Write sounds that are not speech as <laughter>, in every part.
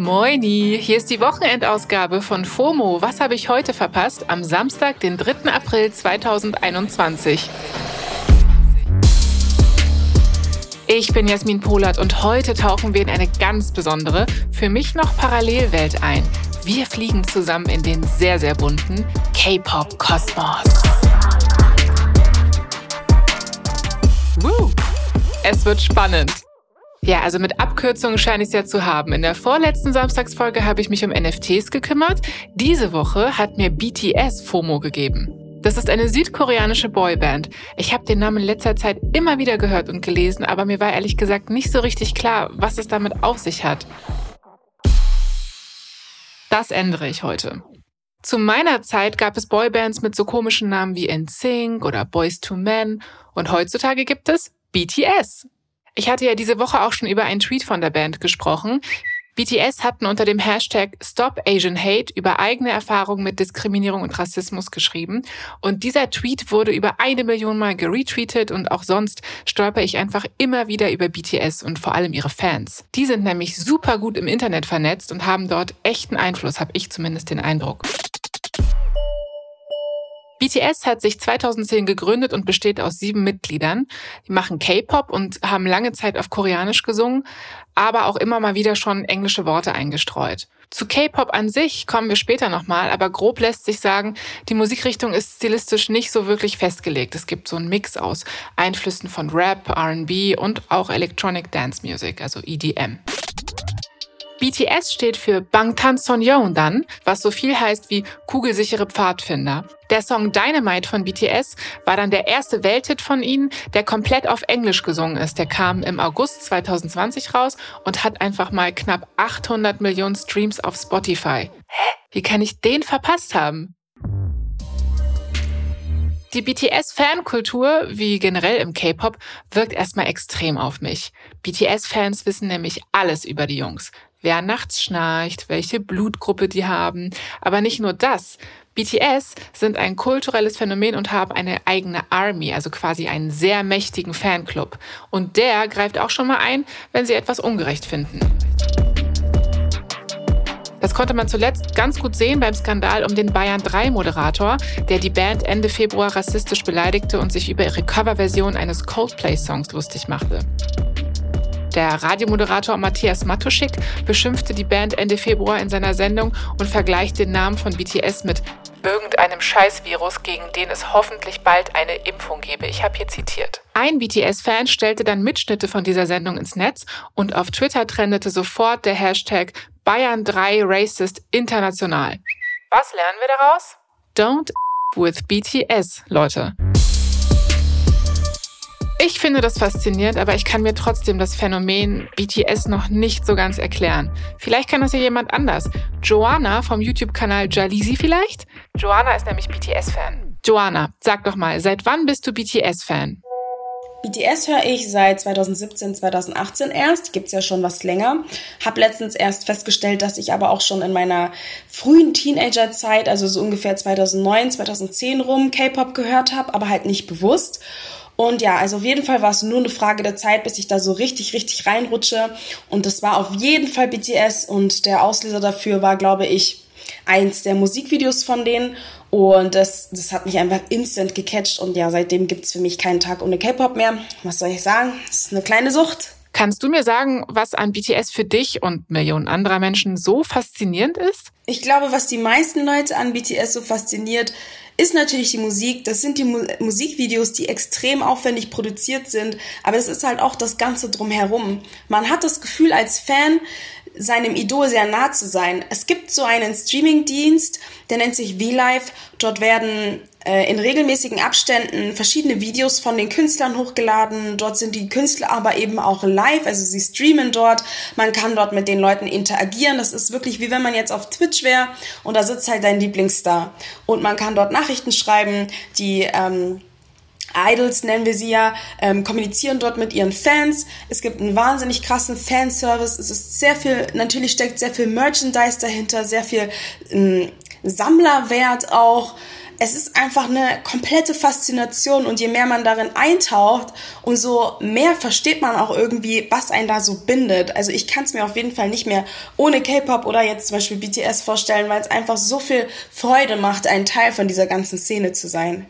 Moini, hier ist die Wochenendausgabe von FOMO. Was habe ich heute verpasst? Am Samstag, den 3. April 2021. Ich bin Jasmin Polat und heute tauchen wir in eine ganz besondere, für mich noch Parallelwelt ein. Wir fliegen zusammen in den sehr, sehr bunten K-Pop-Kosmos. Es wird spannend. Ja, also mit Abkürzungen scheine ich es ja zu haben. In der vorletzten Samstagsfolge habe ich mich um NFTs gekümmert. Diese Woche hat mir BTS FOMO gegeben. Das ist eine südkoreanische Boyband. Ich habe den Namen in letzter Zeit immer wieder gehört und gelesen, aber mir war ehrlich gesagt nicht so richtig klar, was es damit auf sich hat. Das ändere ich heute. Zu meiner Zeit gab es Boybands mit so komischen Namen wie NSYNC oder Boys to Men und heutzutage gibt es BTS. Ich hatte ja diese Woche auch schon über einen Tweet von der Band gesprochen. BTS hatten unter dem Hashtag Stop Asian Hate über eigene Erfahrungen mit Diskriminierung und Rassismus geschrieben. Und dieser Tweet wurde über eine Million Mal geretweetet und auch sonst stolper ich einfach immer wieder über BTS und vor allem ihre Fans. Die sind nämlich super gut im Internet vernetzt und haben dort echten Einfluss, habe ich zumindest den Eindruck. BTS hat sich 2010 gegründet und besteht aus sieben Mitgliedern. Die machen K-Pop und haben lange Zeit auf Koreanisch gesungen, aber auch immer mal wieder schon englische Worte eingestreut. Zu K-Pop an sich kommen wir später nochmal, aber grob lässt sich sagen, die Musikrichtung ist stilistisch nicht so wirklich festgelegt. Es gibt so einen Mix aus Einflüssen von Rap, RB und auch Electronic Dance Music, also EDM. BTS steht für Bangtan Sonyeondan, was so viel heißt wie kugelsichere Pfadfinder. Der Song Dynamite von BTS war dann der erste Welthit von ihnen, der komplett auf Englisch gesungen ist. Der kam im August 2020 raus und hat einfach mal knapp 800 Millionen Streams auf Spotify. Hä? Wie kann ich den verpasst haben? Die BTS-Fankultur, wie generell im K-Pop, wirkt erstmal extrem auf mich. BTS-Fans wissen nämlich alles über die Jungs wer nachts schnarcht, welche Blutgruppe die haben. Aber nicht nur das. BTS sind ein kulturelles Phänomen und haben eine eigene Army, also quasi einen sehr mächtigen Fanclub. Und der greift auch schon mal ein, wenn sie etwas ungerecht finden. Das konnte man zuletzt ganz gut sehen beim Skandal um den Bayern 3 Moderator, der die Band Ende Februar rassistisch beleidigte und sich über ihre Coverversion eines Coldplay-Songs lustig machte. Der Radiomoderator Matthias Matuschik beschimpfte die Band Ende Februar in seiner Sendung und vergleicht den Namen von BTS mit irgendeinem Scheißvirus, gegen den es hoffentlich bald eine Impfung gebe. Ich habe hier zitiert. Ein BTS-Fan stellte dann Mitschnitte von dieser Sendung ins Netz und auf Twitter trendete sofort der Hashtag Bayern3 Racist International. Was lernen wir daraus? Don't with BTS, Leute. Ich finde das faszinierend, aber ich kann mir trotzdem das Phänomen BTS noch nicht so ganz erklären. Vielleicht kann das ja jemand anders. Joanna vom YouTube-Kanal Jalisi vielleicht? Joanna ist nämlich BTS-Fan. Joanna, sag doch mal, seit wann bist du BTS-Fan? BTS höre ich seit 2017, 2018 erst, gibt's ja schon was länger. Hab letztens erst festgestellt, dass ich aber auch schon in meiner frühen Teenagerzeit, also so ungefähr 2009, 2010 rum, K-Pop gehört habe, aber halt nicht bewusst. Und ja, also auf jeden Fall war es nur eine Frage der Zeit, bis ich da so richtig, richtig reinrutsche. Und das war auf jeden Fall BTS und der Auslöser dafür war, glaube ich, eins der Musikvideos von denen. Und das, das hat mich einfach instant gecatcht. Und ja, seitdem gibt's für mich keinen Tag ohne K-Pop mehr. Was soll ich sagen? Das ist eine kleine Sucht. Kannst du mir sagen, was an BTS für dich und Millionen anderer Menschen so faszinierend ist? Ich glaube, was die meisten Leute an BTS so fasziniert, ist natürlich die Musik. Das sind die Mu Musikvideos, die extrem aufwendig produziert sind. Aber es ist halt auch das Ganze drumherum. Man hat das Gefühl als Fan, seinem Idol sehr nah zu sein. Es gibt so einen Streaming-Dienst, der nennt sich V-Live. Dort werden in regelmäßigen Abständen verschiedene Videos von den Künstlern hochgeladen. Dort sind die Künstler aber eben auch live, also sie streamen dort. Man kann dort mit den Leuten interagieren. Das ist wirklich wie wenn man jetzt auf Twitch wäre und da sitzt halt dein Lieblingsstar. Und man kann dort Nachrichten schreiben, die ähm, Idols nennen wir sie ja, ähm, kommunizieren dort mit ihren Fans. Es gibt einen wahnsinnig krassen Fanservice. Es ist sehr viel, natürlich steckt sehr viel Merchandise dahinter, sehr viel ähm, Sammlerwert auch. Es ist einfach eine komplette Faszination und je mehr man darin eintaucht, umso mehr versteht man auch irgendwie, was einen da so bindet. Also ich kann es mir auf jeden Fall nicht mehr ohne K-Pop oder jetzt zum Beispiel BTS vorstellen, weil es einfach so viel Freude macht, ein Teil von dieser ganzen Szene zu sein.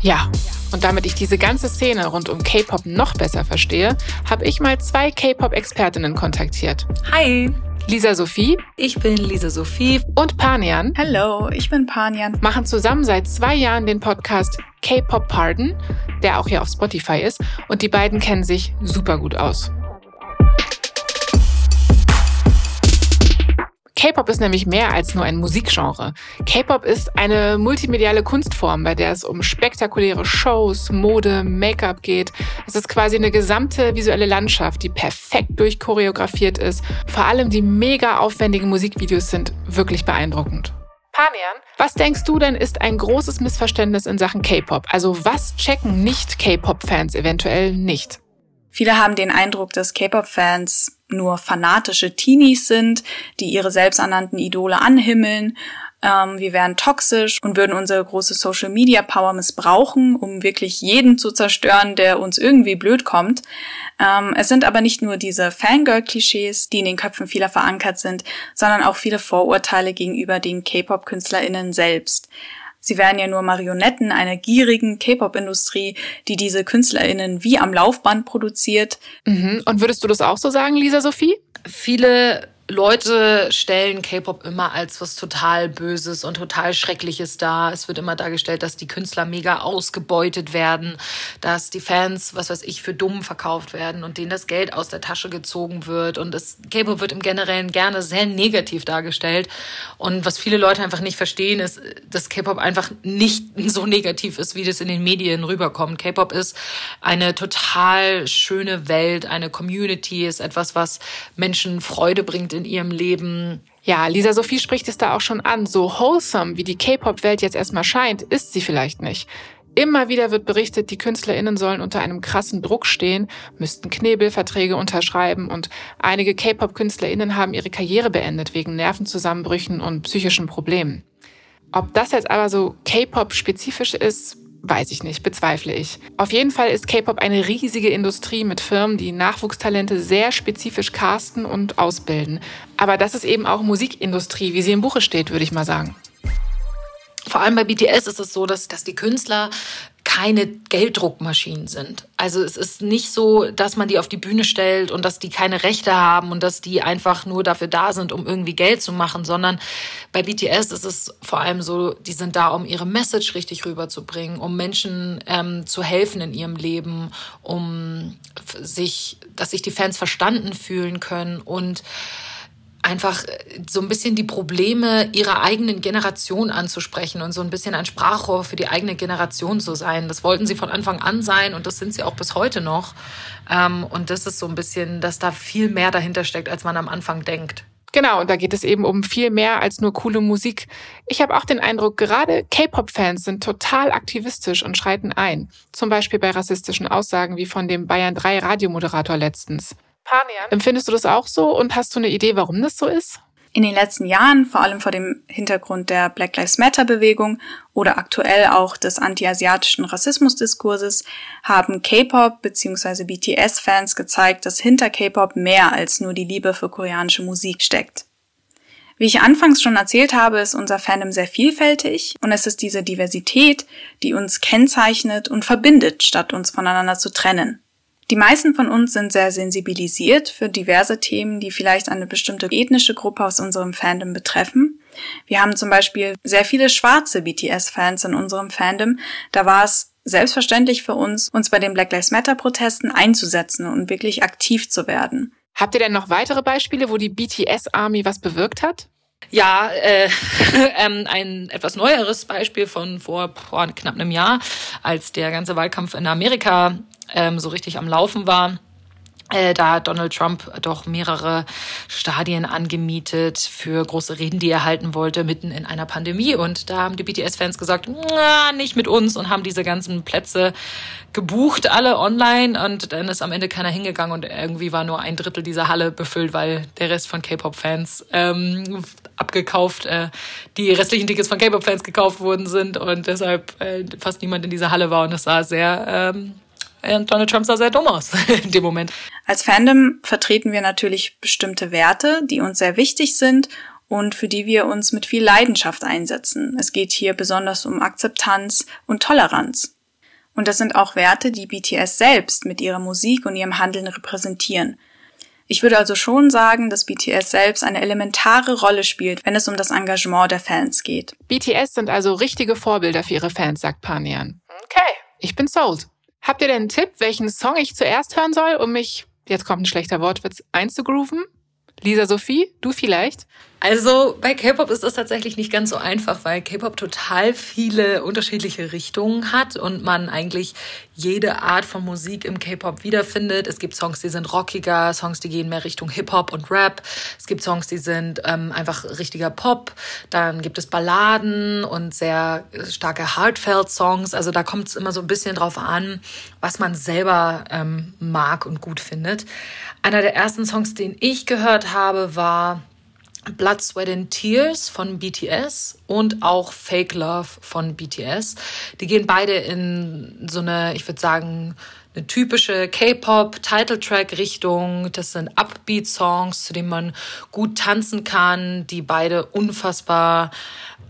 Ja, und damit ich diese ganze Szene rund um K-Pop noch besser verstehe, habe ich mal zwei K-Pop-Expertinnen kontaktiert. Hi! Lisa Sophie. Ich bin Lisa Sophie. Und Panian. Hallo, ich bin Panian. Machen zusammen seit zwei Jahren den Podcast K-Pop Pardon, der auch hier auf Spotify ist. Und die beiden kennen sich super gut aus. K-Pop ist nämlich mehr als nur ein Musikgenre. K-Pop ist eine multimediale Kunstform, bei der es um spektakuläre Shows, Mode, Make-up geht. Es ist quasi eine gesamte visuelle Landschaft, die perfekt durchchoreografiert ist. Vor allem die mega aufwendigen Musikvideos sind wirklich beeindruckend. Panian, was denkst du denn ist ein großes Missverständnis in Sachen K-Pop? Also was checken nicht K-Pop-Fans eventuell nicht? Viele haben den Eindruck, dass K-Pop-Fans nur fanatische Teenies sind, die ihre selbsternannten Idole anhimmeln. Ähm, wir wären toxisch und würden unsere große Social-Media-Power missbrauchen, um wirklich jeden zu zerstören, der uns irgendwie blöd kommt. Ähm, es sind aber nicht nur diese Fangirl-Klischees, die in den Köpfen vieler verankert sind, sondern auch viele Vorurteile gegenüber den K-Pop-KünstlerInnen selbst. Sie wären ja nur Marionetten einer gierigen K-Pop-Industrie, die diese KünstlerInnen wie am Laufband produziert. Mhm. Und würdest du das auch so sagen, Lisa Sophie? Viele Leute stellen K-Pop immer als was total Böses und total Schreckliches dar. Es wird immer dargestellt, dass die Künstler mega ausgebeutet werden, dass die Fans, was weiß ich, für dumm verkauft werden und denen das Geld aus der Tasche gezogen wird. Und K-Pop wird im Generellen gerne sehr negativ dargestellt. Und was viele Leute einfach nicht verstehen, ist, dass K-Pop einfach nicht so negativ ist, wie das in den Medien rüberkommt. K-Pop ist eine total schöne Welt, eine Community, ist etwas, was Menschen Freude bringt in ihrem Leben. Ja, Lisa Sophie spricht es da auch schon an. So wholesome, wie die K-Pop-Welt jetzt erstmal scheint, ist sie vielleicht nicht. Immer wieder wird berichtet, die KünstlerInnen sollen unter einem krassen Druck stehen, müssten Knebelverträge unterschreiben und einige K-Pop-KünstlerInnen haben ihre Karriere beendet wegen Nervenzusammenbrüchen und psychischen Problemen. Ob das jetzt aber so K-Pop-spezifisch ist, Weiß ich nicht, bezweifle ich. Auf jeden Fall ist K-Pop eine riesige Industrie mit Firmen, die Nachwuchstalente sehr spezifisch casten und ausbilden. Aber das ist eben auch Musikindustrie, wie sie im Buche steht, würde ich mal sagen. Vor allem bei BTS ist es so, dass, dass die Künstler keine Gelddruckmaschinen sind. Also es ist nicht so, dass man die auf die Bühne stellt und dass die keine Rechte haben und dass die einfach nur dafür da sind, um irgendwie Geld zu machen, sondern bei BTS ist es vor allem so, die sind da, um ihre Message richtig rüberzubringen, um Menschen ähm, zu helfen in ihrem Leben, um sich, dass sich die Fans verstanden fühlen können und einfach äh, so ein bisschen die Probleme ihrer eigenen Generation anzusprechen und so ein bisschen ein Sprachrohr für die eigene Generation zu sein. Das wollten sie von Anfang an sein und das sind sie auch bis heute noch. Ähm, und das ist so ein bisschen, dass da viel mehr dahinter steckt, als man am Anfang denkt. Genau, und da geht es eben um viel mehr als nur coole Musik. Ich habe auch den Eindruck, gerade K-Pop-Fans sind total aktivistisch und schreiten ein. Zum Beispiel bei rassistischen Aussagen wie von dem Bayern 3 Radiomoderator letztens. Panian. Empfindest du das auch so und hast du eine Idee, warum das so ist? In den letzten Jahren, vor allem vor dem Hintergrund der Black Lives Matter Bewegung oder aktuell auch des anti-asiatischen Rassismusdiskurses, haben K-Pop bzw. BTS-Fans gezeigt, dass hinter K-Pop mehr als nur die Liebe für koreanische Musik steckt. Wie ich anfangs schon erzählt habe, ist unser Fandom sehr vielfältig und es ist diese Diversität, die uns kennzeichnet und verbindet, statt uns voneinander zu trennen. Die meisten von uns sind sehr sensibilisiert für diverse Themen, die vielleicht eine bestimmte ethnische Gruppe aus unserem Fandom betreffen. Wir haben zum Beispiel sehr viele schwarze BTS-Fans in unserem Fandom. Da war es selbstverständlich für uns, uns bei den Black Lives Matter-Protesten einzusetzen und wirklich aktiv zu werden. Habt ihr denn noch weitere Beispiele, wo die BTS-Army was bewirkt hat? Ja, äh, <laughs> ähm, ein etwas neueres Beispiel von vor boah, knapp einem Jahr, als der ganze Wahlkampf in Amerika ähm, so richtig am Laufen war. Äh, da hat Donald Trump doch mehrere Stadien angemietet für große Reden, die er halten wollte, mitten in einer Pandemie. Und da haben die BTS-Fans gesagt, nicht mit uns und haben diese ganzen Plätze gebucht, alle online. Und dann ist am Ende keiner hingegangen und irgendwie war nur ein Drittel dieser Halle befüllt, weil der Rest von K-Pop-Fans ähm, abgekauft, äh, die restlichen Tickets von K-Pop-Fans gekauft worden sind und deshalb äh, fast niemand in dieser Halle war und es sah sehr ähm, Donald Trump sah sehr dumm aus <laughs> in dem Moment. Als Fandom vertreten wir natürlich bestimmte Werte, die uns sehr wichtig sind und für die wir uns mit viel Leidenschaft einsetzen. Es geht hier besonders um Akzeptanz und Toleranz. Und das sind auch Werte, die BTS selbst mit ihrer Musik und ihrem Handeln repräsentieren. Ich würde also schon sagen, dass BTS selbst eine elementare Rolle spielt, wenn es um das Engagement der Fans geht. BTS sind also richtige Vorbilder für ihre Fans, sagt Panian. Okay, ich bin sold. Habt ihr denn einen Tipp, welchen Song ich zuerst hören soll, um mich, jetzt kommt ein schlechter Wortwitz, einzugrooven? Lisa Sophie, du vielleicht? Also bei K-Pop ist das tatsächlich nicht ganz so einfach, weil K-Pop total viele unterschiedliche Richtungen hat und man eigentlich jede Art von Musik im K-Pop wiederfindet. Es gibt Songs, die sind rockiger, Songs, die gehen mehr Richtung Hip-Hop und Rap. Es gibt Songs, die sind ähm, einfach richtiger Pop. Dann gibt es Balladen und sehr starke Heartfelt-Songs. Also da kommt es immer so ein bisschen drauf an, was man selber ähm, mag und gut findet. Einer der ersten Songs, den ich gehört habe, war Blood, Sweat and Tears von BTS und auch Fake Love von BTS. Die gehen beide in so eine, ich würde sagen, eine typische K-Pop-Title-Track-Richtung. Das sind Upbeat-Songs, zu denen man gut tanzen kann, die beide unfassbar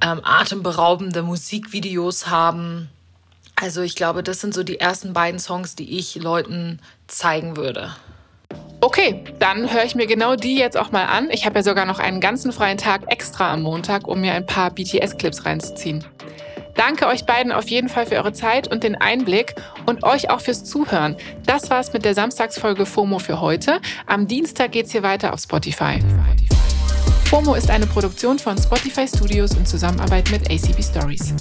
ähm, atemberaubende Musikvideos haben. Also ich glaube, das sind so die ersten beiden Songs, die ich Leuten zeigen würde. Okay, dann höre ich mir genau die jetzt auch mal an. Ich habe ja sogar noch einen ganzen freien Tag extra am Montag, um mir ein paar BTS-Clips reinzuziehen. Danke euch beiden auf jeden Fall für eure Zeit und den Einblick und euch auch fürs Zuhören. Das war's mit der Samstagsfolge FOMO für heute. Am Dienstag geht's hier weiter auf Spotify. FOMO ist eine Produktion von Spotify Studios in Zusammenarbeit mit ACB Stories.